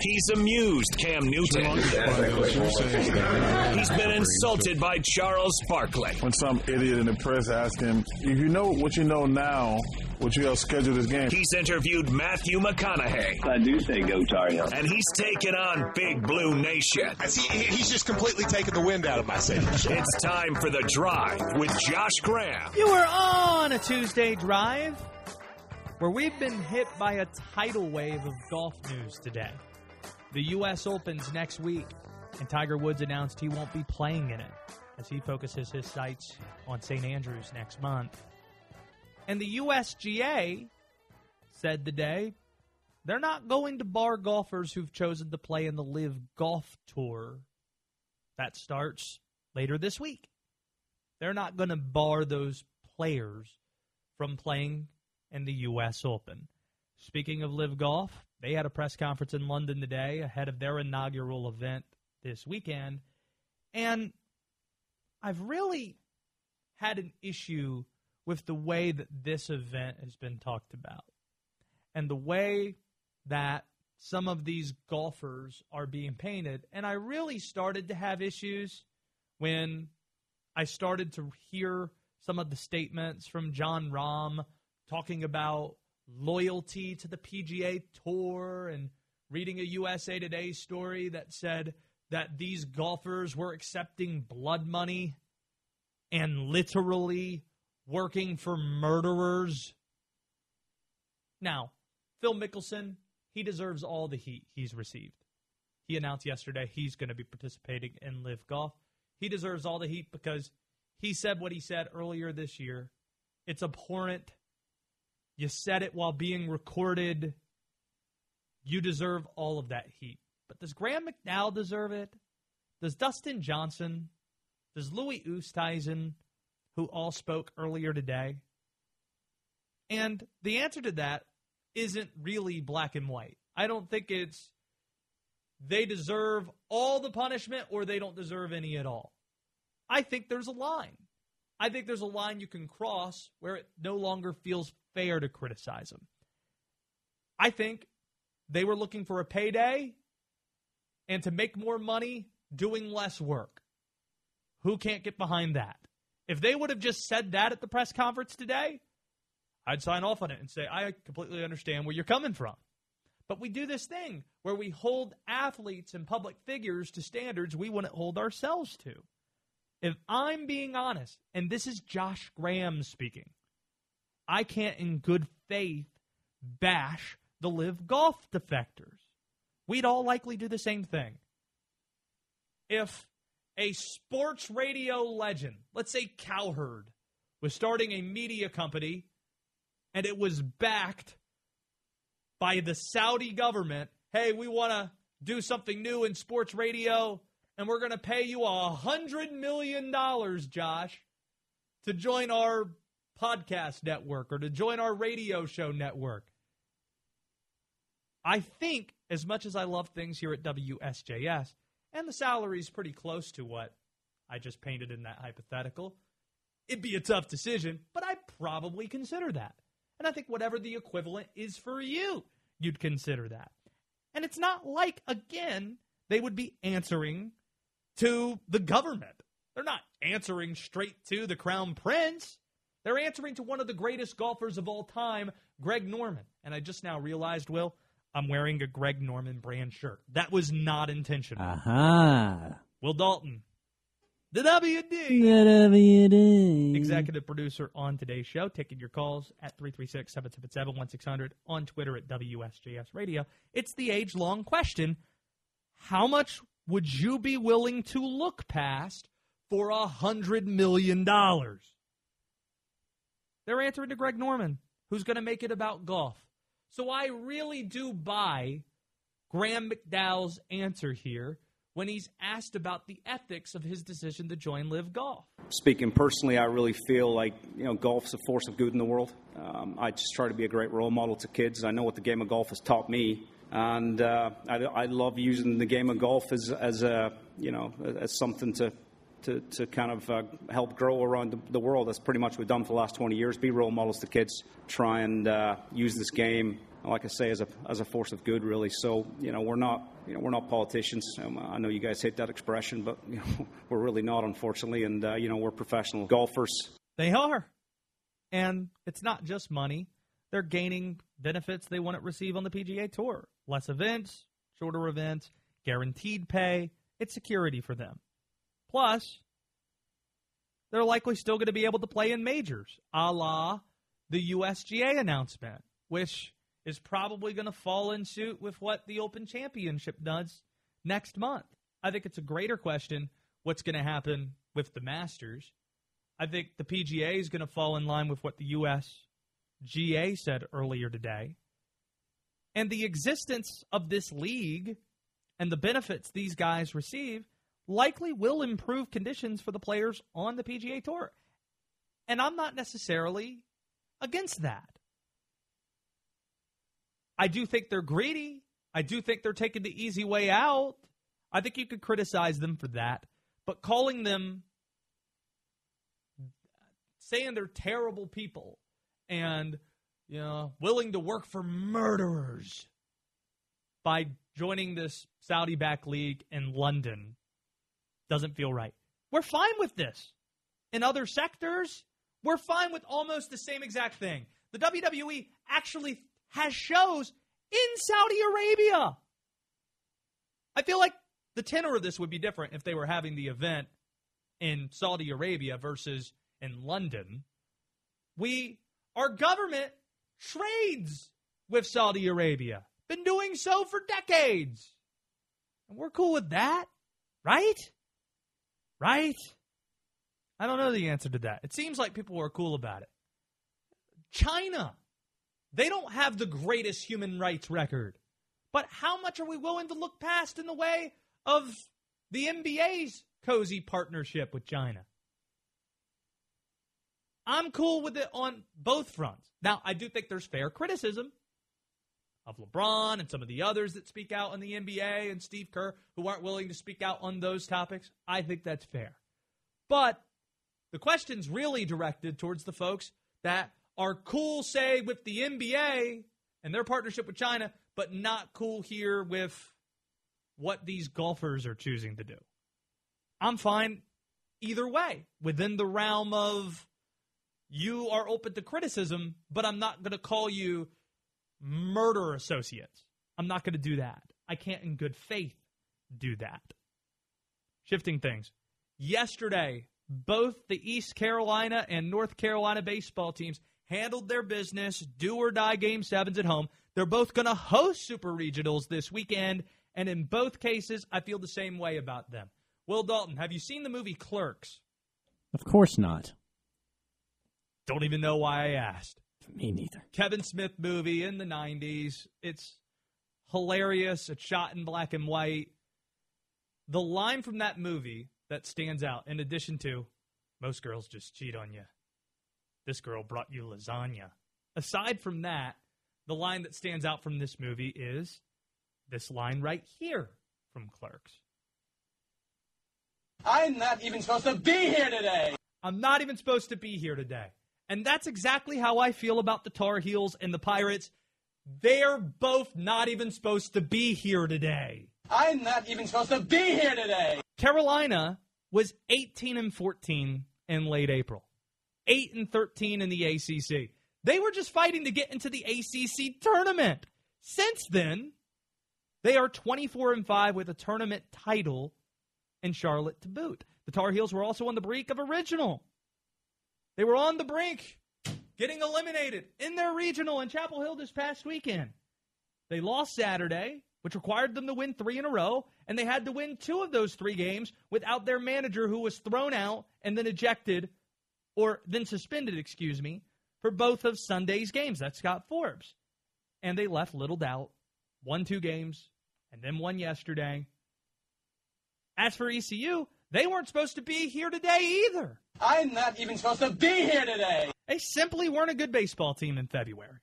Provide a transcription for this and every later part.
He's amused Cam Newton. He's been insulted by Charles Barkley. When some idiot in the press asked him, if you know what you know now, would you have scheduled this game? He's interviewed Matthew McConaughey. I do say go Tar Heels. And he's taken on Big Blue Nation. See, he's just completely taken the wind out of my sails. It's time for The Drive with Josh Graham. You were on a Tuesday drive where we've been hit by a tidal wave of golf news today. The U.S. Opens next week, and Tiger Woods announced he won't be playing in it as he focuses his sights on St. Andrews next month. And the USGA said today they're not going to bar golfers who've chosen to play in the LIV Golf Tour. That starts later this week. They're not going to bar those players from playing in the U.S. Open. Speaking of LIV Golf, they had a press conference in London today ahead of their inaugural event this weekend. And I've really had an issue with the way that this event has been talked about and the way that some of these golfers are being painted. And I really started to have issues when I started to hear some of the statements from Jon Rahm talking about loyalty to the PGA Tour and reading a USA Today story that said that these golfers were accepting blood money and literally working for murderers. Now, Phil Mickelson, he deserves all the heat he's received. He announced yesterday he's going to be participating in LIV Golf. He deserves all the heat because he said what he said earlier this year. It's abhorrent. You said it while being recorded. You deserve all of that heat. But does Graeme McDowell deserve it? Does Dustin Johnson? Does Louis Oosthuizen, who all spoke earlier today? And the answer to that isn't really black and white. I don't think it's they deserve all the punishment or they don't deserve any at all. I think there's a line. I think there's a line you can cross where it no longer feels fair to criticize them. I think they were looking for a payday and to make more money doing less work. Who can't get behind that? If they would have just said that at the press conference today, I'd sign off on it and say, I completely understand where you're coming from. But we do this thing where we hold athletes and public figures to standards we wouldn't hold ourselves to. If I'm being honest, and this is Josh Graham speaking, I can't in good faith bash the LIV Golf defectors. We'd all likely do the same thing. If a sports radio legend, let's say Cowherd, was starting a media company and it was backed by the Saudi government, hey, we want to do something new in sports radio and we're going to pay you a hundred million dollars, Josh, to join our podcast network or to join our radio show network. I think, as much as I love things here at WSJS, and the salary is pretty close to what I just painted in that hypothetical, it'd be a tough decision, but I'd probably consider that. And I think whatever the equivalent is for you, you'd consider that. And it's not like, again, they would be answering to the government. They're not answering straight to the crown prince. They're answering to one of the greatest golfers of all time, Greg Norman. And I just now realized, Will, I'm wearing a Greg Norman brand shirt. That was not intentional. Uh-huh. Will Dalton, the WD. The WD. Executive producer on today's show, taking your calls at 336 777 1600 on Twitter at WSJS Radio. It's the age long question How much would you be willing to look past for a hundred million dollars? They're answering to Greg Norman, who's going to make it about golf. So I really do buy Graeme McDowell's answer here when he's asked about the ethics of his decision to join LIV Golf. Speaking personally, I really feel like you know golf's a force of good in the world. Um, I just try to be a great role model to kids. I know what the game of golf has taught me, and uh, I, I, love using the game of golf as, as a you know as something to to, to kind of uh, help grow around the, the, world. That's pretty much what we've done for the last 20 years. Be role models to kids. Try and uh, use this game like I say, as a as a force of good, really. So you know, we're not you know we're not politicians. Um, I know you guys hate that expression, but you know, we're really not, unfortunately. And uh, you know, we're professional golfers. They are. And it's not just money. They're gaining benefits they to receive on the PGA Tour. Less events, shorter events, guaranteed pay. It's security for them. Plus, they're likely still going to be able to play in majors, a la the USGA announcement, which is probably going to fall in suit with what the Open Championship does next month. I think it's a greater question what's going to happen with the Masters. I think the PGA is going to fall in line with what the USGA said earlier today. And the existence of this league and the benefits these guys receive likely will improve conditions for the players on the PGA Tour. And I'm not necessarily against that. I do think they're greedy. I do think they're taking the easy way out. I think you could criticize them for that. But calling them, saying they're terrible people and, you know, willing to work for murderers by joining this Saudi backed league in London doesn't feel right. We're fine with this. In other sectors, we're fine with almost the same exact thing. The WWE actually has shows in Saudi Arabia. I feel like the tenor of this would be different if they were having the event in Saudi Arabia versus in London. We, our government trades with Saudi Arabia, been doing so for decades. And we're cool with that, right? Right? I don't know the answer to that. It seems like people are cool about it. China, they don't have the greatest human rights record. But how much are we willing to look past in the way of the NBA's cozy partnership with China? I'm cool with it on both fronts. Now, I do think there's fair criticism of LeBron and some of the others that speak out on the NBA and Steve Kerr who aren't willing to speak out on those topics. I think that's fair. But the question's really directed towards the folks that are cool, say, with the NBA and their partnership with China, but not cool here with what these golfers are choosing to do. I'm fine either way within the realm of you are open to criticism, but I'm not going to call you murder associates. I'm not going to do that. I can't, in good faith, do that. Shifting things. Yesterday, both the East Carolina and North Carolina baseball teams handled their business, do or die game sevens at home. They're both going to host super regionals this weekend, and in both cases, I feel the same way about them. Will Dalton, have you seen the movie Clerks? Of course not. Don't even know why I asked. Me neither. Kevin Smith movie in the 90s. It's hilarious. It's shot in black and white. The line from that movie that stands out, in addition to most girls just cheat on you, this girl brought you lasagna. Aside from that, the line that stands out from this movie is this line right here from Clerks. I'm not even supposed to be here today. I'm not even supposed to be here today. And that's exactly how I feel about the Tar Heels and the Pirates. They're both not even supposed to be here today. I'm not even supposed to be here today. Carolina was 18 and 14 in late April. 8 and 13 in the ACC. They were just fighting to get into the ACC tournament. Since then, they are 24 and 5 with a tournament title in Charlotte to boot. The Tar Heels were also on the brink of a regional. They were on the brink, getting eliminated in their regional in Chapel Hill this past weekend. They lost Saturday, which required them to win three in a row, and they had to win two of those three games without their manager, who was thrown out and then ejected, or then suspended, excuse me, for both of Sunday's games. That's Scott Forbes. And they left little doubt, won two games, and then won yesterday. As for ECU, they weren't supposed to be here today either. I'm not even supposed to be here today. They simply weren't a good baseball team in February.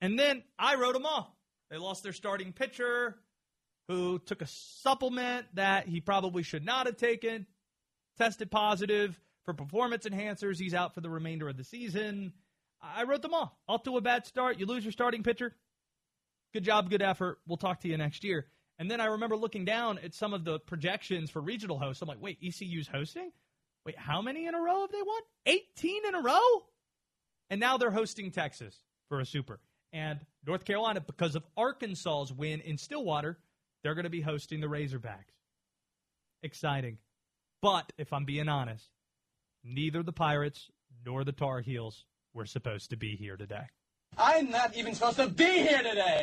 And then I wrote them off. They lost their starting pitcher, who took a supplement that he probably should not have taken, tested positive for performance enhancers. He's out for the remainder of the season. I wrote them all. Off to a bad start. You lose your starting pitcher. Good job, good effort. We'll talk to you next year. And then I remember looking down at some of the projections for regional hosts. I'm like, wait, ECU's hosting? Wait, how many in a row have they won? 18 in a row? And now they're hosting Texas for a super. And North Carolina, because of Arkansas's win in Stillwater, they're going to be hosting the Razorbacks. Exciting. But if I'm being honest, neither the Pirates nor the Tar Heels were supposed to be here today. I'm not even supposed to be here today.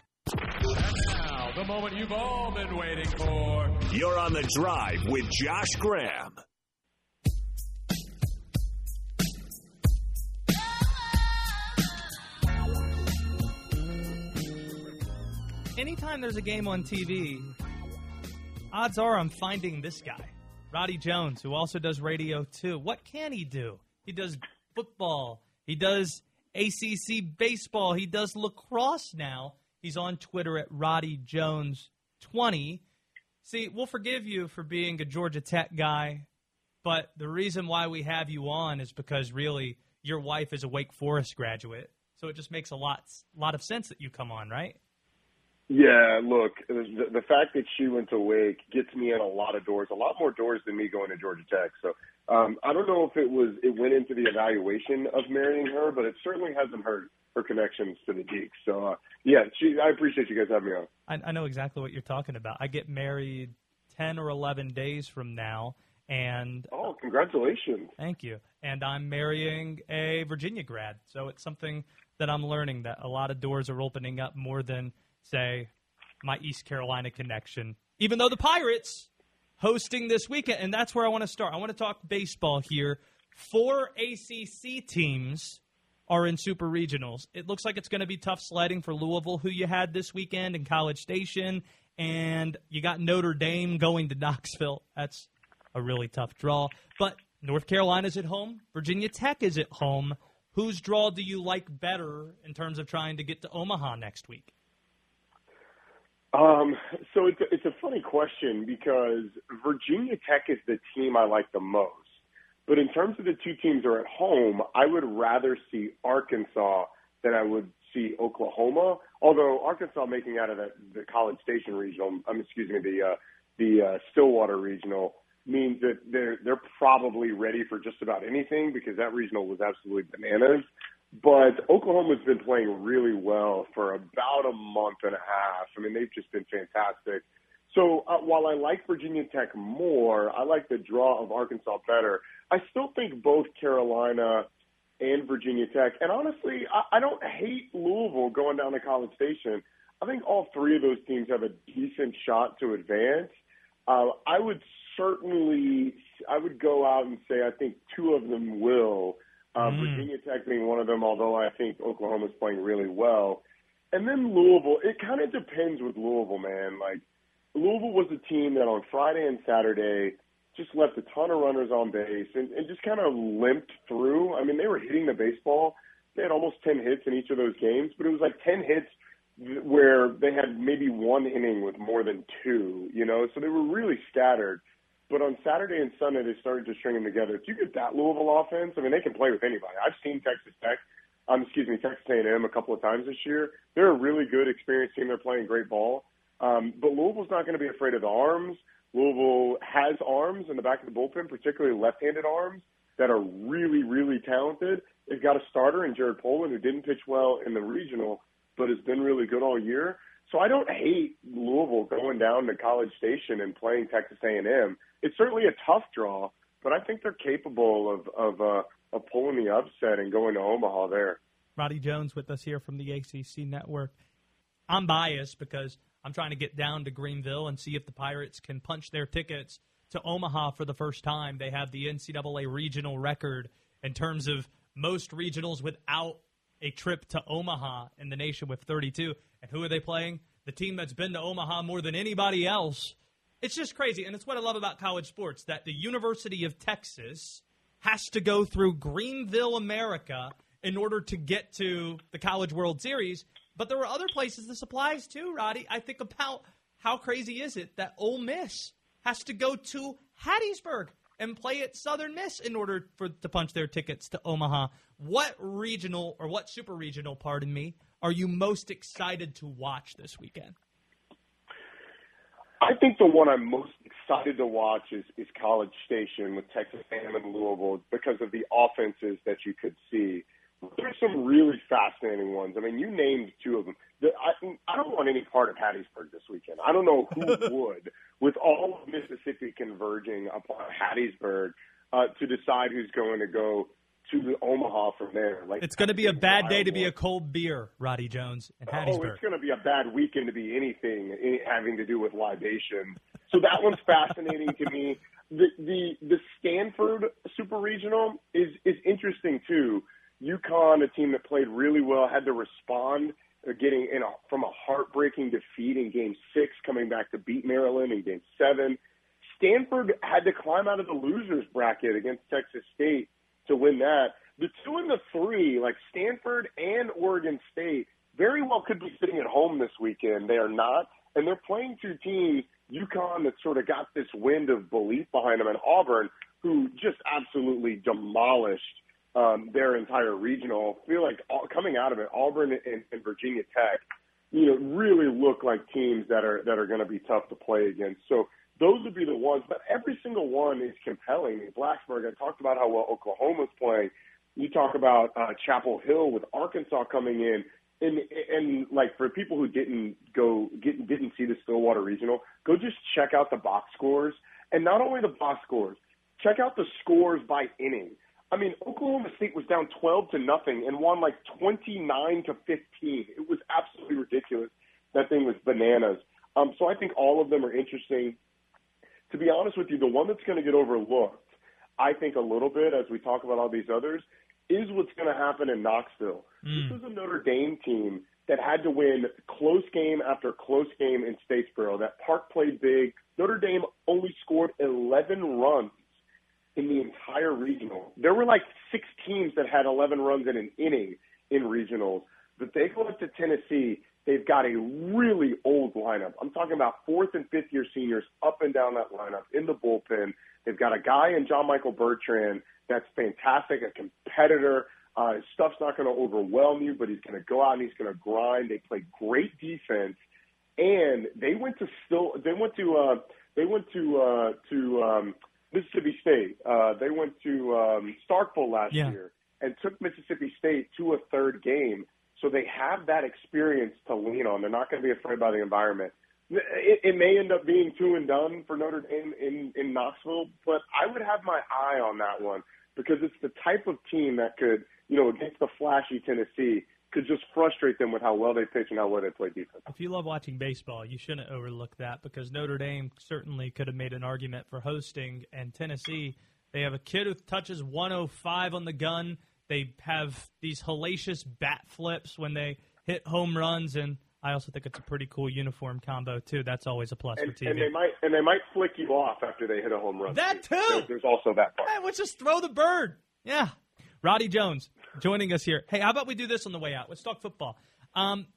Now, the moment you've all been waiting for. You're on the drive with Josh Graham. Anytime there's a game on TV, odds are I'm finding this guy, Roddy Jones, who also does radio too. What can he do? He does football. He does ACC baseball. He does lacrosse now. He's on Twitter at Roddy Jones 20. See, we'll forgive you for being a Georgia Tech guy, but the reason why we have you on is because really your wife is a Wake Forest graduate. So it just makes a lot lot of sense that you come on, right? Yeah, look, the, the fact that she went to Wake gets me in a lot of doors, a lot more doors than me going to Georgia Tech. So um, I don't know if it was it went into the evaluation of marrying her, but it certainly hasn't hurt her connections to the geeks. So uh, yeah, she, I appreciate you guys having me on. I, I know exactly what you're talking about. I get married ten or eleven days from now, and Oh, congratulations! Thank you. And I'm marrying a Virginia grad. So it's something that I'm learning that a lot of doors are opening up more than, say, my East Carolina connection. Even though the Pirates hosting this weekend, and that's where I want to start. I want to talk baseball here. Four ACC teams are in super regionals. It looks like it's going to be tough sledding for Louisville, who you had this weekend in College Station, and you got Notre Dame going to Knoxville. That's a really tough draw. But North Carolina's at home. Virginia Tech is at home. Whose draw do you like better in terms of trying to get to Omaha next week? Um, so it's a, it's a funny question because Virginia Tech is the team I like the most. But in terms of the two teams are at home, I would rather see Arkansas than I would see Oklahoma. Although Arkansas making out of the, the College Station regional, um, excuse me, the uh, the uh, Stillwater regional means that they're they're probably ready for just about anything because that regional was absolutely bananas. But Oklahoma's been playing really well for about a month and a half. I mean, they've just been fantastic. So uh, while I like Virginia Tech more, I like the draw of Arkansas better. I still think both Carolina and Virginia Tech, and honestly, I, I don't hate Louisville going down to College Station. I think all three of those teams have a decent shot to advance. Uh, I would certainly, I would go out and say I think two of them will. Uh, Mm. Virginia Tech being one of them, although I think Oklahoma's playing really well. And then Louisville, it kind of depends with Louisville, man. Like Louisville was a team that on Friday and Saturday just left a ton of runners on base and, and just kind of limped through. I mean, they were hitting the baseball. They had almost 10 hits in each of those games, but it was like 10 hits where they had maybe one inning with more than two, you know, so they were really scattered. But on Saturday and Sunday, they started to string them together. If you get that Louisville offense, I mean, they can play with anybody. I've seen Texas Tech, um, excuse me, Texas A&M a couple of times this year. They're a really good, experienced team. They're playing great ball. Um, but Louisville's not going to be afraid of the arms. Louisville has arms in the back of the bullpen, particularly left-handed arms that are really, really talented. They've got a starter in Jared Poland who didn't pitch well in the regional, but has been really good all year. So I don't hate Louisville going down to College Station and playing Texas A&M. It's certainly a tough draw, but I think they're capable of of uh, of pulling the upset and going to Omaha there. Roddy Jones with us here from the ACC Network. I'm biased because I'm trying to get down to Greenville and see if the Pirates can punch their tickets to Omaha for the first time. They have the NCAA regional record in terms of most regionals without a trip to Omaha in the nation with 32. And who are they playing? The team that's been to Omaha more than anybody else. It's just crazy. And it's what I love about college sports that the University of Texas has to go through Greenville, America, in order to get to the College World Series. But there were other places this applies to, Roddy. I think about how crazy is it that Ole Miss has to go to Hattiesburg. and play at Southern Miss in order for to punch their tickets to Omaha. What regional or what super regional, pardon me, are you most excited to watch this weekend? I think the one I'm most excited to watch is, is College Station with Texas A&M and Louisville because of the offenses that you could see. There's some really fascinating ones. I mean, you named two of them. The, I, I don't want any part of Hattiesburg this weekend. I don't know who would, with all of Mississippi converging upon Hattiesburg uh, to decide who's going to go to the Omaha from there. Like it's going to be a bad day to be a cold beer, Roddy Jones in Hattiesburg. Oh, it's going to be a bad weekend to be anything any, having to do with libation. So that one's fascinating to me. The the the Stanford Super Regional is is interesting too. UConn, a team that played really well, had to respond uh, getting in a, from a heartbreaking defeat in Game Six, coming back to beat Maryland in Game Seven. Stanford had to climb out of the losers bracket against Texas State to win that. The two and the three, like Stanford and Oregon State, very well could be sitting at home this weekend. They are not, and they're playing two teams. UConn that sort of got this wind of belief behind them, and Auburn, who just absolutely demolished um, their entire regional. I feel like all, coming out of it, Auburn and, and Virginia Tech, you know, really look like teams that are that are going to be tough to play against. So those would be the ones, but every single one is compelling. Blacksburg, I talked about how well Oklahoma's playing. You talk about uh, Chapel Hill with Arkansas coming in, and and like for people who didn't go get, didn't see the Stillwater Regional, go just check out the box scores, and not only the box scores, check out the scores by inning. I mean, Oklahoma State was down 12 to nothing and won like 29 to 15. It was absolutely ridiculous. That thing was bananas. Um, so I think all of them are interesting to be honest with you, the one that's going to get overlooked, I think, a little bit as we talk about all these others, is what's going to happen in Knoxville. Mm. This is a Notre Dame team that had to win close game after close game in Statesboro. That Park played big. Notre Dame only scored 11 runs in the entire regional. There were like six teams that had 11 runs in an inning in regionals. But they go up to Tennessee They've got a really old lineup. I'm talking about fourth and fifth year seniors up and down that lineup in the bullpen. They've got a guy in John Michael Bertrand that's fantastic, a competitor. Uh, his stuff's not going to overwhelm you, but he's going to go out and he's going to grind. They play great defense, and they went to still they went to uh, they went to uh, to um, Mississippi State. Uh, they went to um, Starkville last yeah. year and took Mississippi State to a third game so they have that experience to lean on. They're not going to be afraid by the environment. It, it may end up being two and done for Notre Dame in, in Knoxville, but I would have my eye on that one because it's the type of team that could, you know, against the flashy Tennessee, could just frustrate them with how well they pitch and how well they play defense. If you love watching baseball, you shouldn't overlook that because Notre Dame certainly could have made an argument for hosting, and Tennessee, they have a kid who touches 105 on the gun they have these hellacious bat flips when they hit home runs, and I also think it's a pretty cool uniform combo too. That's always a plus and, for TV. And they might and they might flick you off after they hit a home run. That too. There's, there's also that part. Hey, let's just throw the bird. Yeah. Roddy Jones joining us here. Hey, how about we do this on the way out? Let's talk football. Um,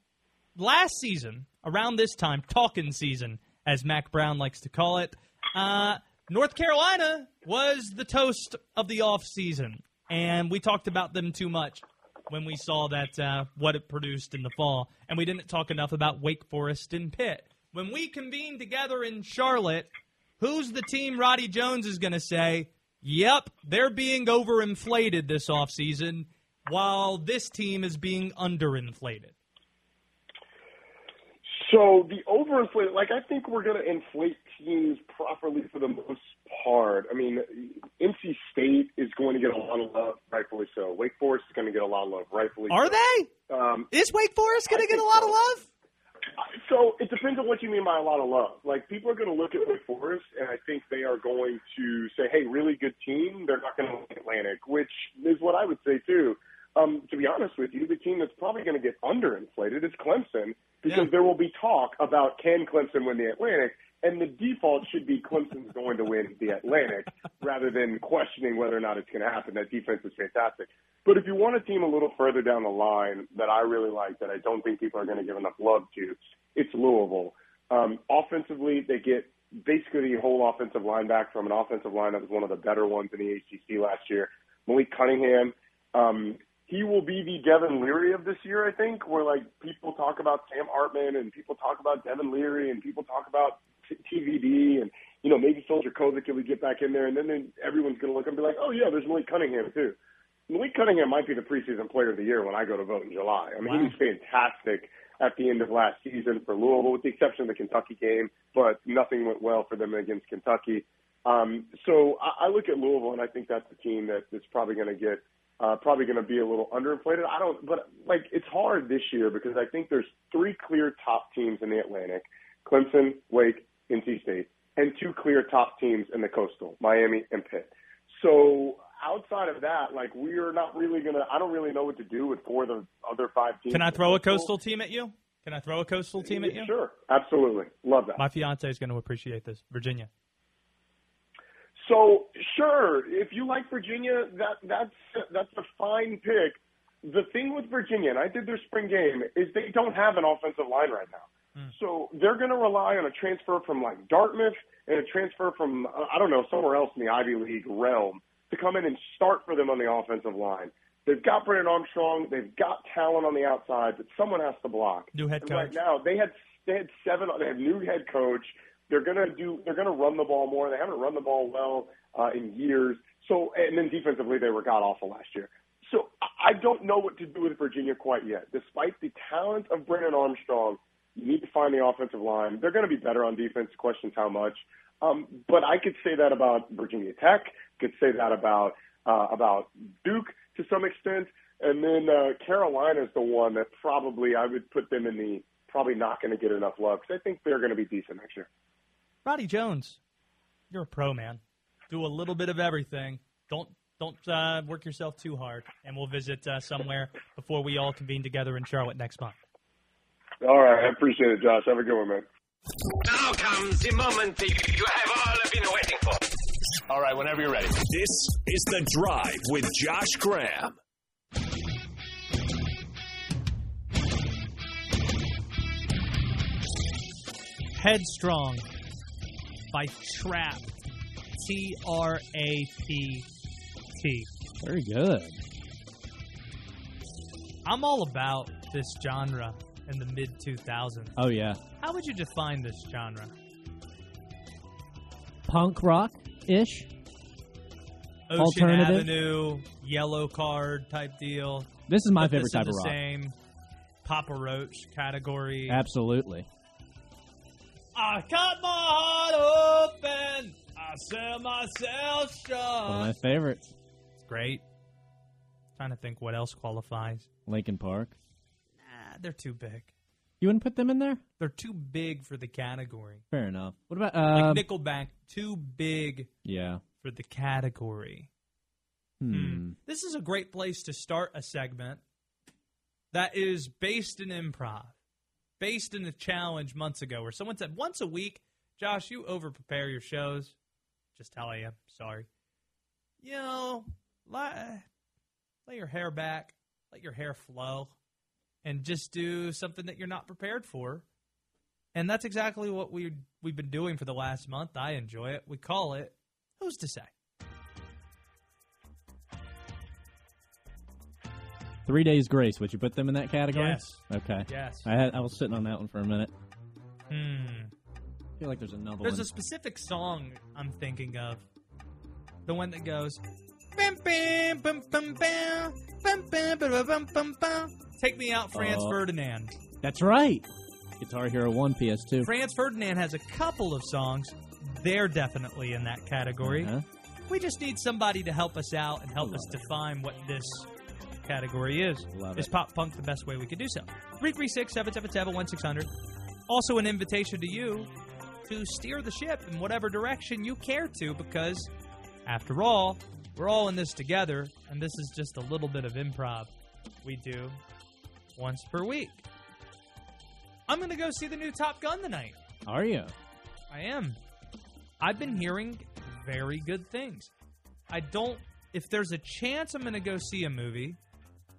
last season, around this time, talking season, as Mack Brown likes to call it, uh, North Carolina was the toast of the off season and we talked about them too much when we saw that uh, what it produced in the fall, and we didn't talk enough about Wake Forest and Pitt. When we convene together in Charlotte, who's the team Roddy Jones is going to say, "Yep, they're being overinflated this offseason, while this team is being underinflated"? So the overinflated, like I think we're going to inflate teams properly for the most part. I mean, NC State is going to get a lot of love, rightfully so. Wake Forest is going to get a lot of love, rightfully. Are so. they? Um, is Wake Forest going to get a lot so. of love? So it depends on what you mean by a lot of love. Like people are going to look at Wake Forest, and I think they are going to say, "Hey, really good team." They're not going to look at Atlantic, which is what I would say too. Um, to be honest with you, the team that's probably going to get underinflated is Clemson because Yeah. there will be talk about can Clemson win the Atlantic, and the default should be Clemson's going to win the Atlantic rather than questioning whether or not it's going to happen. That defense is fantastic. But if you want a team a little further down the line that I really like, that I don't think people are going to give enough love to, it's Louisville. Um, offensively, they get basically the whole offensive line back from an offensive line that was one of the better ones in the ACC last year. Malik Cunningham, um, he will be the Devin Leary of this year, I think, where like people talk about Sam Hartman and people talk about Devin Leary and people talk about TVD and you know maybe Phil Jurkovec if we get back in there, and then, then everyone's going to look and be like, oh yeah, there's Malik Cunningham too. Malik Cunningham might be the preseason player of the year when I go to vote in July. I mean, wow. he was fantastic at the end of last season for Louisville, with the exception of the Kentucky game, but nothing went well for them against Kentucky. Um, so I, I look at Louisville, and I think that's a team that is probably going to get uh, probably going to be a little underinflated. I don't, but like it's hard this year because I think there's three clear top teams in the Atlantic: Clemson, Wake, NC State, and two clear top teams in the Coastal, Miami and Pitt. So outside of that, like we're not really gonna. I don't really know what to do with four of the other five teams. Can I throw a coastal team at you? Can I throw a coastal team at you? Sure, absolutely, love that. My fiance is going to appreciate this. Virginia. So sure, if you like Virginia, that that's that's a fine pick. The thing with Virginia, and I did their spring game, is they don't have an offensive line right now. Mm. So they're going to rely on a transfer from like Dartmouth and a transfer from I don't know somewhere else in the Ivy League realm to come in and start for them on the offensive line. They've got Brennan Armstrong. They've got talent on the outside, but someone has to block. New head coach. right now, they had they had seven. They have new head coach. They're gonna do. They're gonna run the ball more. They haven't run the ball well uh, in years. So, and then defensively, they were god awful last year. So, I don't know what to do with Virginia quite yet. Despite the talent of Brennan Armstrong, need to find the offensive line. They're going to be better on defense. Questions how much. Um, but I could say that about Virginia Tech. Could say that about uh, about Duke to some extent, and then uh, Carolina is the one that probably I would put them in the probably not going to get enough love because I think they're going to be decent next year. Roddy Jones, you're a pro man. Do a little bit of everything. Don't don't uh, work yourself too hard, and we'll visit uh, somewhere before we all convene together in Charlotte next month. All right, I appreciate it, Josh. Have a good one, man. Now comes the moment you have all been waiting for. All right, whenever you're ready. This is The Drive with Josh Graham. Headstrong by Trapt. T R A P T. Very good. I'm all about this genre in the mid 2000s. Oh, yeah. How would you define this genre? Punk rock ish. Ocean Alternative. Avenue, Yellowcard type deal. This is my Put favorite this in type of the rock. Same Papa Roach category. Absolutely. I cut my heart open. I sell myself short. One of my favorites. It's great. Trying to think what else qualifies. Linkin Park. They're too big. You wouldn't put them in there? They're too big for the category. Fair enough. What about uh, like Nickelback, too big Yeah. for the category. Hmm. This is a great place to start a segment that is based in improv, based in a challenge months ago where someone said once a week, Josh, you over prepare your shows. Just how I am. Sorry. You know, let, let your hair back, let your hair flow, and just do something that you're not prepared for. And that's exactly what we we've been doing for the last month. I enjoy it. We call it Who's to Say? Three Days Grace. Would you put them in that category? Yes. Okay. Yes. I had I was sitting on that one for a minute. Hmm. I feel like there's another There's one. a specific song I'm thinking of. The one that goes. Take me out, Franz uh, Ferdinand. That's right. Guitar Hero 1 PS2. Franz Ferdinand has a couple of songs. They're definitely in that category. Uh-huh. We just need somebody to help us out and help us it. define what this category is. Love is it. pop punk the best way we could do so? 336 777 1600. Also, an invitation to you to steer the ship in whatever direction you care to because, after all, we're all in this together, and this is just a little bit of improv we do once per week. I'm going to go see the new Top Gun tonight. Are you? I am. I've been hearing very good things. I don't. If there's a chance I'm going to go see a movie,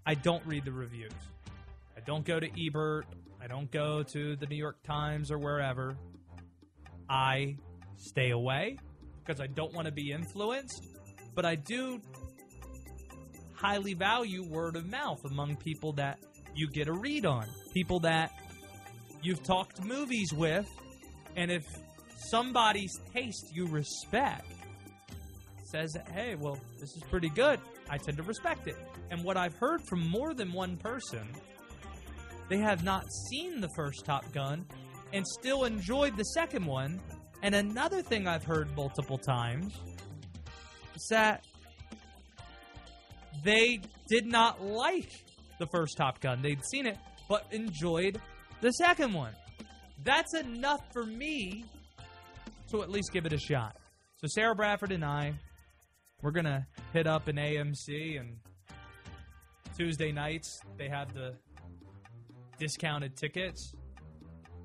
I don't read the reviews. I don't go to Ebert. I don't go to the New York Times or wherever. I stay away because I don't want to be influenced, but I do highly value word of mouth among people that you get a read on, people that you've talked movies with, and if somebody's taste you respect says hey, well, this is pretty good, I tend to respect it. And what I've heard from more than one person, they have not seen the first Top Gun and still enjoyed the second one. And another thing I've heard multiple times is that they did not like the first Top Gun. They'd seen it, but enjoyed the second one. That's enough for me to at least give it a shot. So Sarah Bradford and I, we're gonna hit up an AMC and Tuesday nights they have the discounted tickets.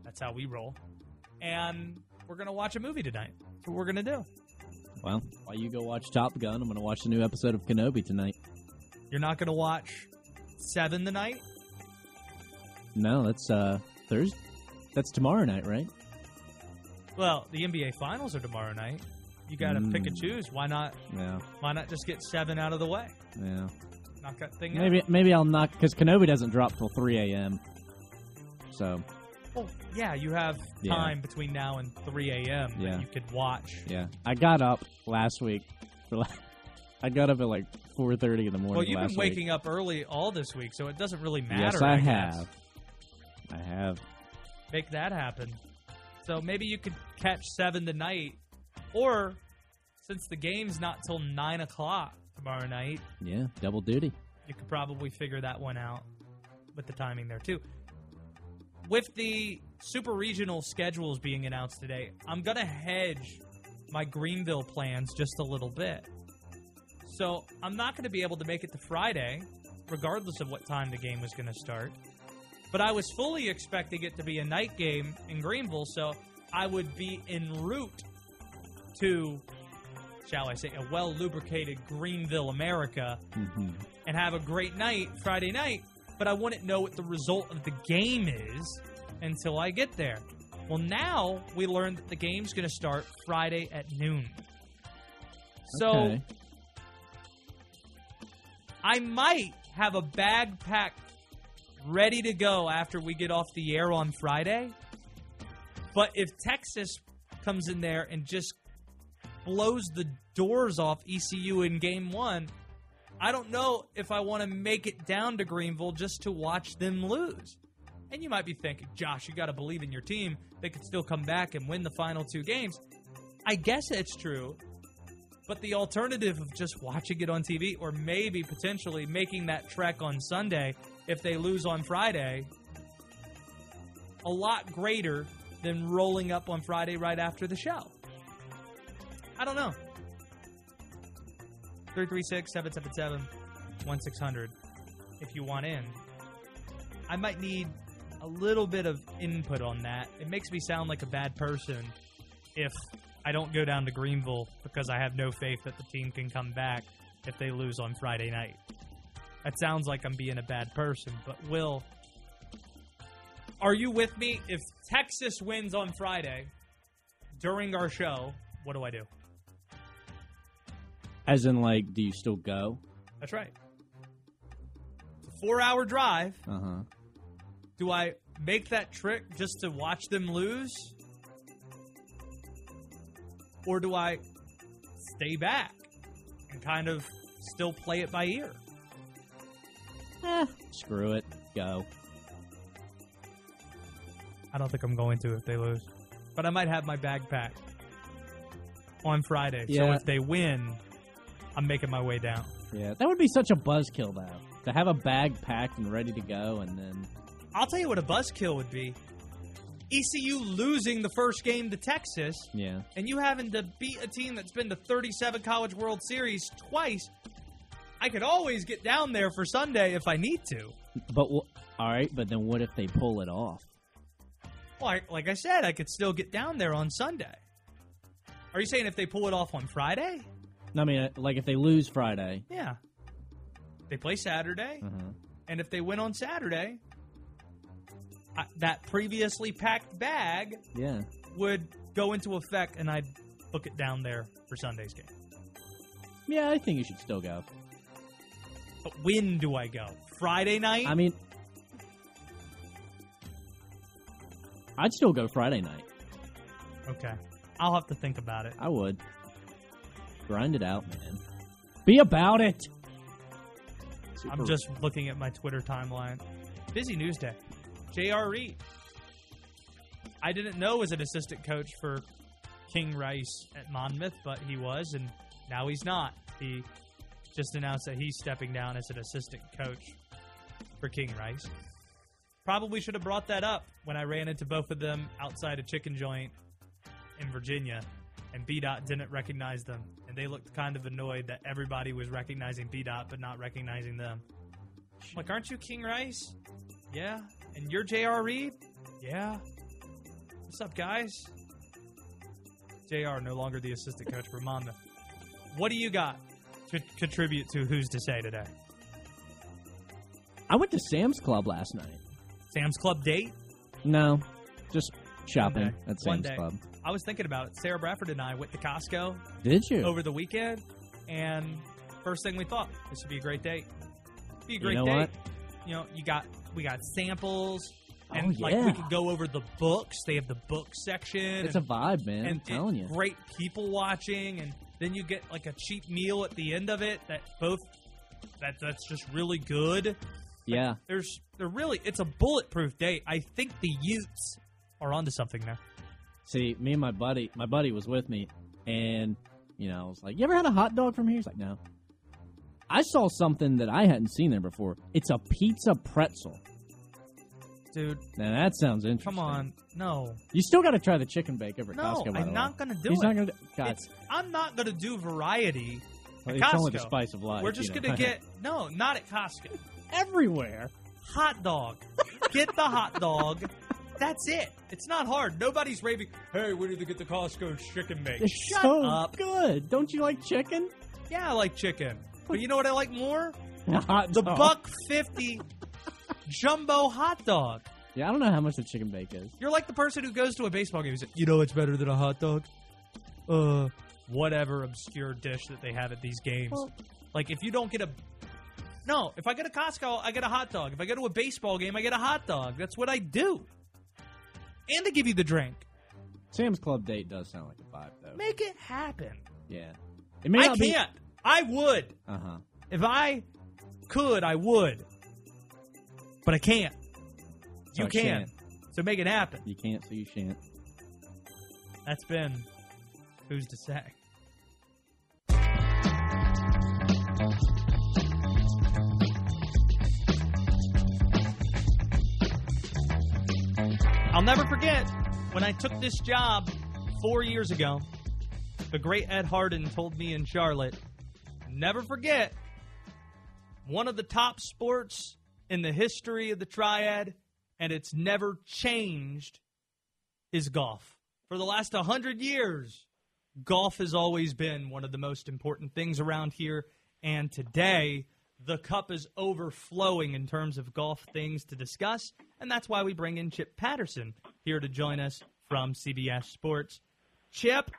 That's how we roll. And we're gonna watch a movie tonight. That's what we're gonna do. Well, while you go watch Top Gun, I'm going to watch the new episode of Kenobi tonight. You're not gonna watch Seven tonight? No, that's uh Thursday. That's tomorrow night, right? Well, the NBA finals are tomorrow night. You gotta pick and choose. Why not Yeah, why not just get seven out of the way? yeah. Knock that thing out. Maybe maybe I'll knock because Kenobi doesn't drop till 3 a.m. So Well, yeah, you have Yeah. time between now and 3 a.m. Yeah. that you could watch. yeah, I got up last week for like I got up at like 4:30 in the morning. Well, you've last been week. waking up early all this week, so it doesn't really matter. Yes, I, guess. have. I have. Make that happen. So maybe you could catch seven tonight, or since the game's not till nine o'clock tomorrow night, Yeah, double duty. you could probably figure that one out with the timing there too. With the super regional schedules being announced today, I'm gonna hedge my Greenville plans just a little bit. So I'm not gonna be able to make it to Friday, regardless of what time the game was gonna start. But I was fully expecting it to be a night game in Greenville, so I would be en route to, shall I say, a well lubricated Greenville, America, hmm and have a great night Friday night, but I wouldn't know what the result of the game is until I get there. Well, now we learned that the game's going to start Friday at noon. So Okay. I might have a bag packed ready to go after we get off the air on Friday. But if Texas comes in there and just blows the doors off ECU in game one, I don't know if I want to make it down to Greenville just to watch them lose. And you might be thinking, Josh, you got to believe in your team. They could still come back and win the final two games. I guess it's true. But the alternative of just watching it on TV or maybe potentially making that trek on Sunday if they lose on Friday, a lot greater than rolling up on Friday right after the show. I don't know. 336 777 1600 if you want in. I might need a little bit of input on that. It makes me sound like a bad person if I don't go down to Greenville because I have no faith that the team can come back if they lose on Friday night. That sounds like I'm being a bad person, but Will, are you with me? If Texas wins on Friday during our show, what do I do? As in, like, do you still go? That's right. It's a four hour drive. Uh huh. Do I make that trick just to watch them lose? Or do I stay back and kind of still play it by ear? Eh, screw it. Go. I don't think I'm going to if they lose. But I might have my bag packed on Friday. Yeah. So if they win, I'm making my way down. Yeah, that would be such a buzzkill, though. To have a bag packed and ready to go, and then I'll tell you what a buzzkill would be. ECU losing the first game to Texas yeah, and you having to beat a team that's been to 37 College World Series twice, I could always get down there for Sunday if I need to. but all right. But then what if they pull it off? Well, I, like I said, I could still get down there on Sunday. Are you saying if they pull it off on Friday? I mean, uh, like if they lose Friday, Yeah. They play Saturday, uh-huh. and if they win on Saturday, I, that previously packed bag yeah, would go into effect, and I'd book it down there for Sunday's game. Yeah, I think you should still go. But when do I go? Friday night? I mean, I'd still go Friday night. okay. I'll have to think about it. I would. Grind it out, man. Be about it. I'm just looking at my Twitter timeline. Busy news day. J.R. Reed. I didn't know was an assistant coach for King Rice at Monmouth, but he was, and now he's not. He just announced that he's stepping down as an assistant coach for King Rice. Probably should have brought that up when I ran into both of them outside a chicken joint in Virginia, and B Dot didn't recognize them, and they looked kind of annoyed that everybody was recognizing B Dot but not recognizing them. I'm like, aren't you King Rice? Yeah. And you're J.R. Reed? Yeah. What's up, guys? JR no longer the assistant coach for Monmouth. What do you got to contribute to Who's to Say today? I went to Sam's Club last night. Sam's Club date? No, just shopping at One Sam's day. Club. I was thinking about it. Sarah Bradford and I went to Costco Did you? over the weekend, and first thing we thought, this would be a great date. Be a great know date. what? You know, you got we got samples, oh, and Oh, like we could go over the books. They have the book section. It's a and- vibe, man. I'm and, telling and you. great people watching, and then you get like a cheap meal at the end of it that both that that's just really good. Yeah. There's they're really it's a bulletproof date. I think the Utes are onto something there. See, me and my buddy, my buddy was with me, and you know, I was like, "You ever had a hot dog from here?" He's like, "No." I saw something that I hadn't seen there before. It's a pizza pretzel. Dude, Now that sounds interesting. come on, no, You still got to try the chicken bake over at no, Costco. The I'm not gonna do He's it. not gonna. God, It's, I'm not gonna do variety. well, at it's only the spice of life. We're just you know. gonna get no, not at Costco. everywhere. Hot dog. Get the hot dog. That's it. It's not hard. Nobody's raving. Hey, where need to get the Costco chicken bake. It's Shut so up. good. Don't you like chicken? Yeah, I like chicken. But you know what I like more? Hot The dog. buck fifty jumbo hot dog. Yeah, I don't know how much the chicken bake is. You're like the person who goes to a baseball game and says, "You know it's better than a hot dog." Uh, whatever obscure dish that they have at these games. Well- like if you don't get a no, if I get a Costco, I get a hot dog. If I go to a baseball game, I get a hot dog. That's what I do. And to give you the drink. Sam's Club date does sound like a vibe, though. Make it happen. Yeah, it may I not be. can't. I would. Uh huh. If I could, I would. But I can't. So you I can. shan't. So make it happen. You can't, so you shan't. That's been who's to say. I'll never forget when I took this job four years ago. The great Ed Hardin told me in Charlotte, never forget, one of the top sports in the history of the triad, and it's never changed, is golf. For the last 100 years, golf has always been one of the most important things around here. And today, the cup is overflowing in terms of golf things to discuss. And that's why we bring in Chip Patterson here to join us from CBS Sports. Chip,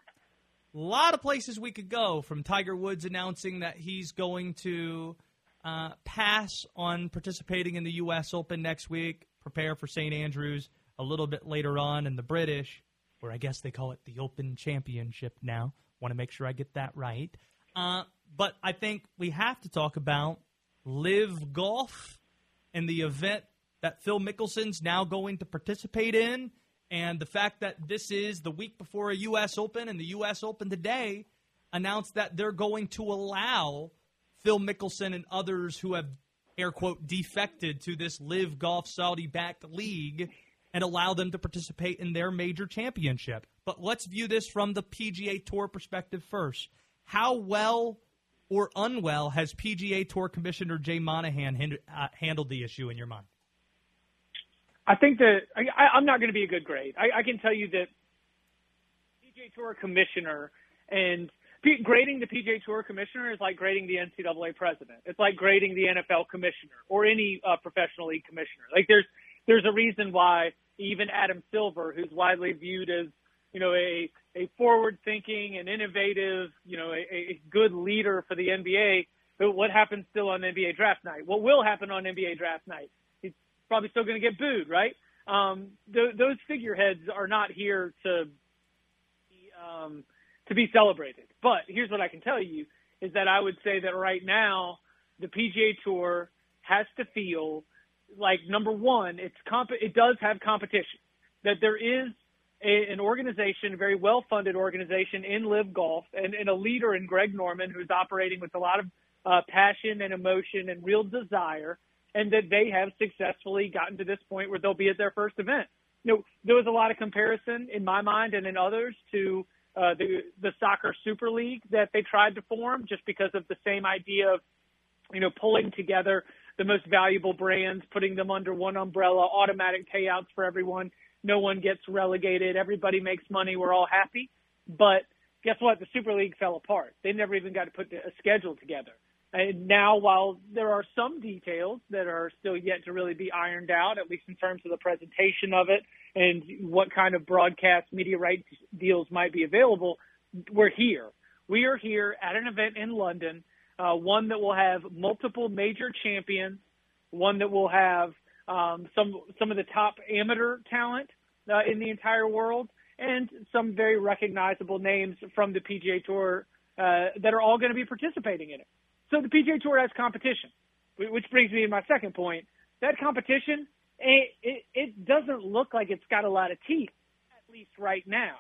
a lot of places we could go from Tiger Woods announcing that he's going to uh, pass on participating in the U.S. Open next week, prepare for St. Andrews a little bit later on in the British, or I guess they call it the Open Championship now. Want to make sure I get that right. Uh, but I think we have to talk about LIV Golf and the event that Phil Mickelson's now going to participate in, and the fact that this is the week before a U.S. Open, and the U.S. Open today announced that they're going to allow Phil Mickelson and others who have air quote defected to this LIV Golf Saudi backed league and allow them to participate in their major championship. But let's view this from the PGA Tour perspective first. How well or unwell has PGA Tour Commissioner Jay Monahan hand, uh, handled the issue in your mind? I think that I, I'm not going to be a good grade. I, I can tell you that PGA Tour commissioner and P- grading the PGA Tour commissioner is like grading the NCAA president. It's like grading the NFL commissioner or any uh, professional league commissioner. Like there's there's a reason why even Adam Silver, who's widely viewed as you know, a a forward-thinking and innovative, you know, a, a good leader for the NBA. But what happens still on NBA draft night? What will happen on NBA draft night? He's probably still going to get booed, right? Um, th- those figureheads are not here to be, um, to be celebrated. But here's what I can tell you is that I would say that right now the PGA Tour has to feel like number one, it's comp- it does have competition. That there is a, an organization, a very well-funded organization in LIV Golf, and, and a leader in Greg Norman, who's operating with a lot of uh, passion and emotion and real desire, and that they have successfully gotten to this point where they'll be at their first event. You know, there was a lot of comparison in my mind and in others to uh, the the soccer super league that they tried to form, just because of the same idea of you know pulling together the most valuable brands, putting them under one umbrella, automatic payouts for everyone. No one gets relegated. Everybody makes money. We're all happy. But guess what? The Super League fell apart. They never even got to put a schedule together. And now, while there are some details that are still yet to really be ironed out, at least in terms of the presentation of it and what kind of broadcast media rights deals might be available, we're here. We are here at an event in London, uh, one that will have multiple major champions, one that will have um, some some of the top amateur talent uh, in the entire world, and some very recognizable names from the PGA Tour uh, that are all going to be participating in it. So the PGA Tour has competition, which brings me to my second point. That competition, it, it, it doesn't look like it's got a lot of teeth, at least right now.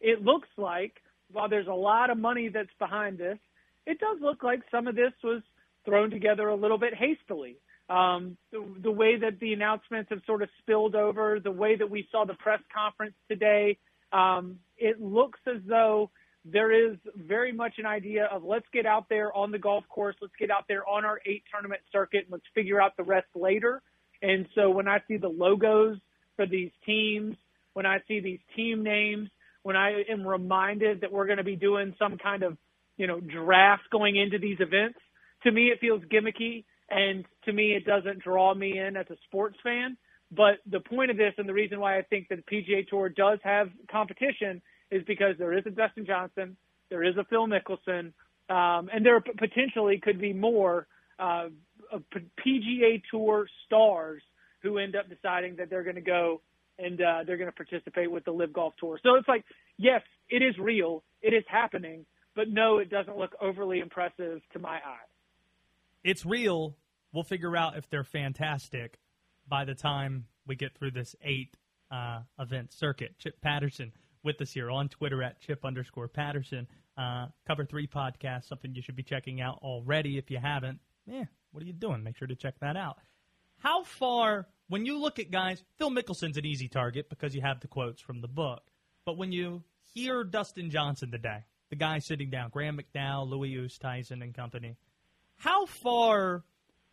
It looks like, while there's a lot of money that's behind this, it does look like some of this was thrown together a little bit hastily. Um, the, the way that the announcements have sort of spilled over, the way that we saw the press conference today, um, it looks as though there is very much an idea of let's get out there on the golf course, let's get out there on our eight tournament circuit, and let's figure out the rest later. And so when I see the logos for these teams, when I see these team names, when I am reminded that we're going to be doing some kind of, you know, draft going into these events, to me it feels gimmicky, and to me it doesn't draw me in as a sports fan. But the point of this, and the reason why I think that the PGA Tour does have competition, is because there is a Dustin Johnson, there is a Phil Mickelson, um, and there potentially could be more uh, PGA Tour stars who end up deciding that they're going to go and uh, they're going to participate with the LIV Golf Tour. So it's like, yes, it is real, it is happening, but no, it doesn't look overly impressive to my eye. It's real. We'll figure out if they're fantastic by the time we get through this eight uh, event circuit. Chip Patterson with us here on Twitter at Chip underscore Patterson. Uh, Cover three podcast, something you should be checking out already if you haven't. Yeah, what are you doing? Make sure to check that out. How far, when you look at guys, Phil Mickelson's an easy target because you have the quotes from the book. But when you hear Dustin Johnson today, the guy sitting down, Graeme McDowell, Louis Oosthuizen and company, how far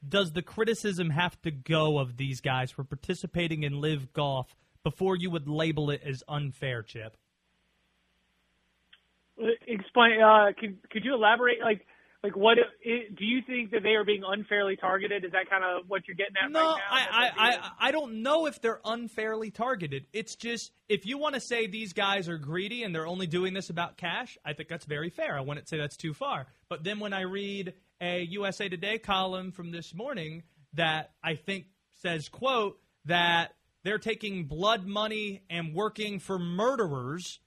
does the criticism have to go of these guys for participating in LIV Golf before you would label it as unfair, Chip? Explain. Uh, could could you elaborate? Like, like what it, do you think that they are being unfairly targeted? Is that kind of what you're getting at? No, right I, I, I, I don't know if they're unfairly targeted. It's just if you want to say these guys are greedy and they're only doing this about cash, I think that's very fair. I wouldn't say that's too far. But then when I read a USA Today column from this morning that I think says, "quote that they're taking blood money and working for murderers."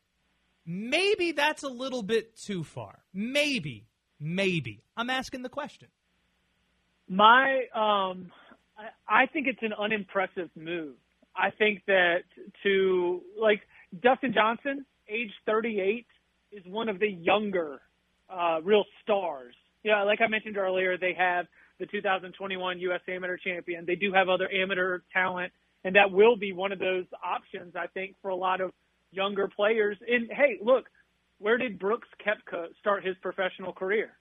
Maybe that's a little bit too far. Maybe, maybe. I'm asking the question. My, um, I, think it's an unimpressive move. I think that to like Dustin Johnson, age 38, is one of the younger uh, real stars. Yeah, like I mentioned earlier, they have the 2021 U.S. Amateur Champion. They do have other amateur talent, and that will be one of those options I think for a lot of younger players. And hey, look, where did Brooks Koepka start his professional career?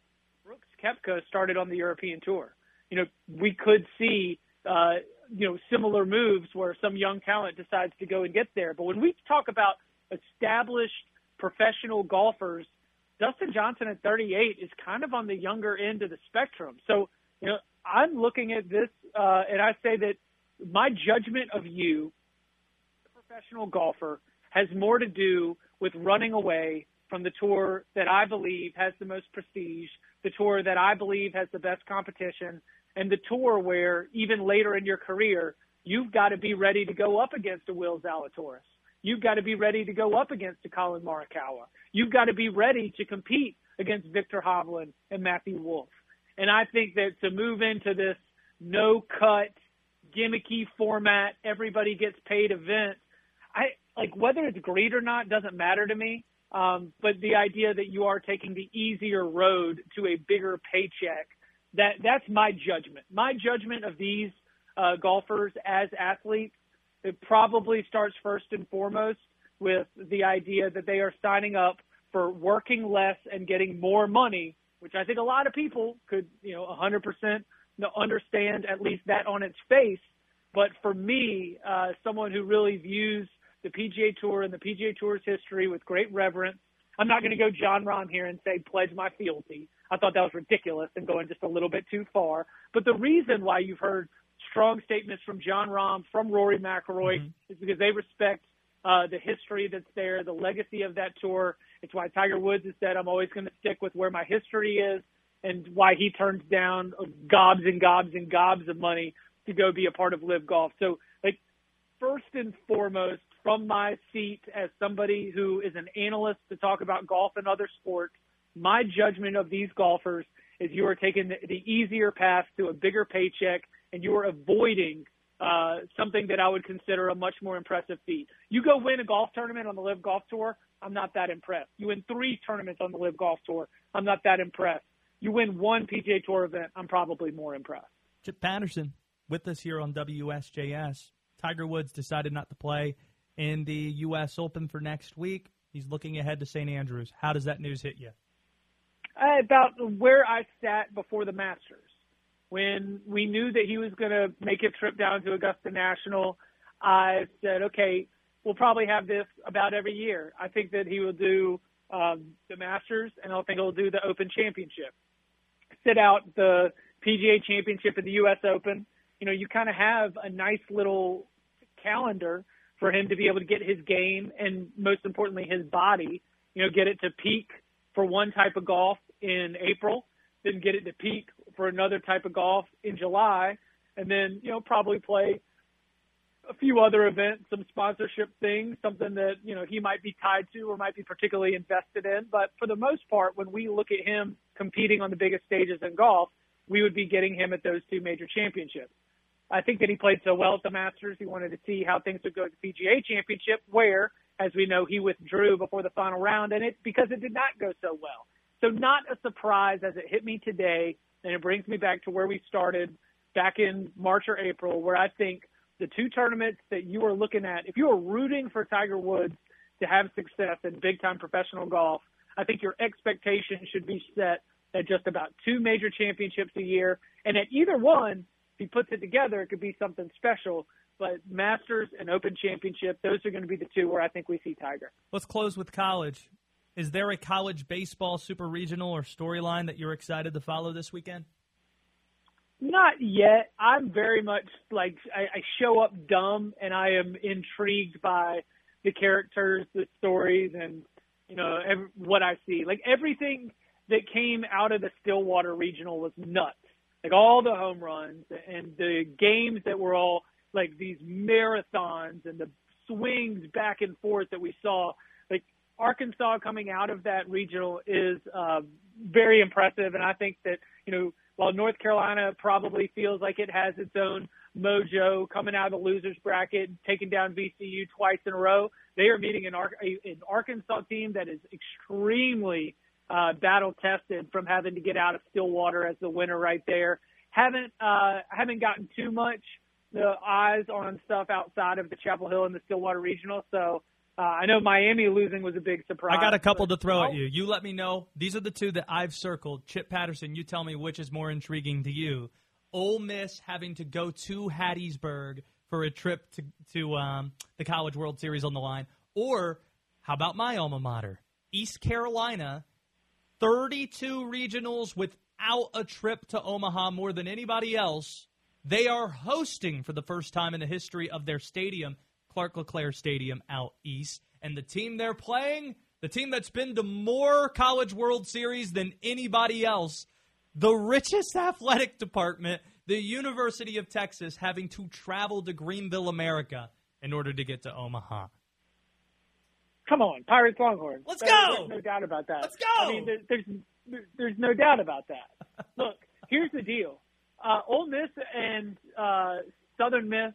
Brooks Koepka started on the European Tour. You know, we could see, uh, you know, similar moves where some young talent decides to go and get there. But when we talk about established professional golfers, Dustin Johnson at 38 is kind of on the younger end of the spectrum. So, you know, I'm looking at this, uh, and I say that my judgment of you, a professional golfer, has more to do with running away from the tour that I believe has the most prestige, the tour that I believe has the best competition, and the tour where even later in your career, you've got to be ready to go up against a Will Zalatoris. You've got to be ready to go up against a Collin Morikawa. You've got to be ready to compete against Viktor Hovland and Matthew Wolff. And I think that to move into this no cut, gimmicky format, everybody gets paid event, I like whether it's great or not doesn't matter to me. Um, but the idea that you are taking the easier road to a bigger paycheck, that that's my judgment. My judgment of these uh, golfers as athletes, it probably starts first and foremost with the idea that they are signing up for working less and getting more money, which I think a lot of people could, you know, 100% understand at least that on its face. But for me, uh, someone who really views the PGA Tour and the PGA Tour's history with great reverence, I'm not going to go Jon Rahm here and say pledge my fealty. I thought that was ridiculous and going just a little bit too far. But the reason why you've heard strong statements from Jon Rahm, from Rory McIlroy, mm-hmm. is because they respect uh, the history that's there, the legacy of that tour. It's why Tiger Woods has said, I'm always going to stick with where my history is and why he turns down gobs and gobs and gobs of money to go be a part of LIV Golf. So, like, first and foremost, from my seat as somebody who is an analyst to talk about golf and other sports, my judgment of these golfers is you are taking the, the easier path to a bigger paycheck and you are avoiding uh, something that I would consider a much more impressive feat. You go win a golf tournament on the LIV Golf Tour, I'm not that impressed. You win three tournaments on the LIV Golf Tour, I'm not that impressed. You win one PGA Tour event, I'm probably more impressed. Chip Patterson with us here on WSJS. Tiger Woods decided not to play in the U.S. Open for next week. He's looking ahead to St. Andrews. How does that news hit you? Uh, about where I sat before the Masters. When we knew that he was going to make a trip down to Augusta National, I said, okay, we'll probably have this about every year. I think that he will do um, the Masters, and I think he'll do the Open Championship. Sit out the PGA Championship and the U.S. Open. You know, you kind of have a nice little calendar for him to be able to get his game and most importantly his body, you know, get it to peak for one type of golf in April, then get it to peak for another type of golf in July, and then, you know, probably play a few other events, some sponsorship things, something that, you know, he might be tied to or might be particularly invested in. But for the most part, when we look at him competing on the biggest stages in golf, we would be getting him at those two major championships. I think that he played so well at the Masters. He wanted to see how things would go at the PGA Championship, where, as we know, he withdrew before the final round, and it because it did not go so well. So not a surprise as it hit me today, and it brings me back to where we started back in March or April, where I think the two tournaments that you are looking at, if you are rooting for Tiger Woods to have success in big time professional golf, I think your expectation should be set at just about two major championships a year. And at either one, he puts it together, it could be something special. But Masters and Open Championship, those are going to be the two where I think we see Tiger. Let's close with college. Is there a college baseball super regional or storyline that you're excited to follow this weekend? Not yet. I'm very much like I, I show up dumb and I am intrigued by the characters, the stories, and you know every, what I see. Like everything that came out of the Stillwater Regional was nuts like all the home runs and the games that were all like these marathons and the swings back and forth that we saw. Arkansas coming out of that regional is uh, very impressive, and I think that you know while North Carolina probably feels like it has its own mojo coming out of the losers bracket, taking down VCU twice in a row, they are meeting an, Ar- an Arkansas team that is extremely uh, battle tested from having to get out of Stillwater as the winner right there. Haven't uh, haven't gotten too much the eyes on stuff outside of the Chapel Hill and the Stillwater Regional, so. Uh, I know Miami losing was a big surprise. I got a couple to throw at you. You let me know. These are the two that I've circled. Chip Patterson, you tell me which is more intriguing to you. Ole Miss having to go to Hattiesburg for a trip to to um, the College World Series on the line, or how about my alma mater, East Carolina 32 regionals without a trip to Omaha more than anybody else. They are hosting for the first time in the history of their stadium, Clark LeClair Stadium out east. And the team they're playing, the team that's been to more College World Series than anybody else, the richest athletic department, the University of Texas, having to travel to Greenville, America in order to get to Omaha. Come on, Pirates Longhorns. Let's There- go! There's no doubt about that. Let's go! I mean, there, there's there's no doubt about that. Look, here's the deal. Uh, Ole Miss and uh, Southern Miss,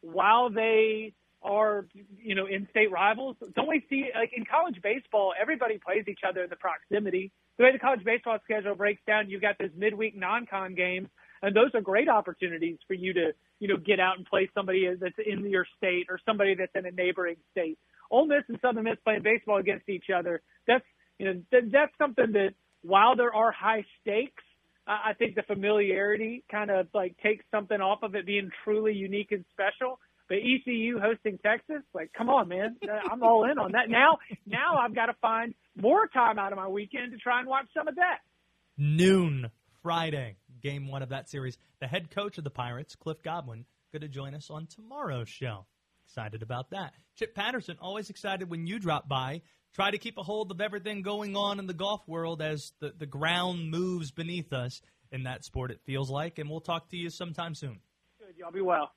while they are you know in-state rivals, don't we see like in college baseball, everybody plays each other in the proximity. The way the college baseball schedule breaks down, you've got those midweek non-con games, and those are great opportunities for you to you know get out and play somebody that's in your state or somebody that's in a neighboring state. Ole Miss and Southern Miss playing baseball against each other. That's you know th- that's something that while there are high stakes, I I think the familiarity kind of like takes something off of it being truly unique and special. But ECU hosting Texas, like, come on, man, uh, I'm all in on that. Now, now I've got to find more time out of my weekend to try and watch some of that. Noon Friday, game one of that series. The head coach of the Pirates, Cliff Godwin, going to join us on tomorrow's show. Excited about that. Chip Patterson, always excited when you drop by. Try to keep a hold of everything going on in the golf world as the, the ground moves beneath us in that sport, it feels like. And we'll talk to you sometime soon. Good, y'all be well.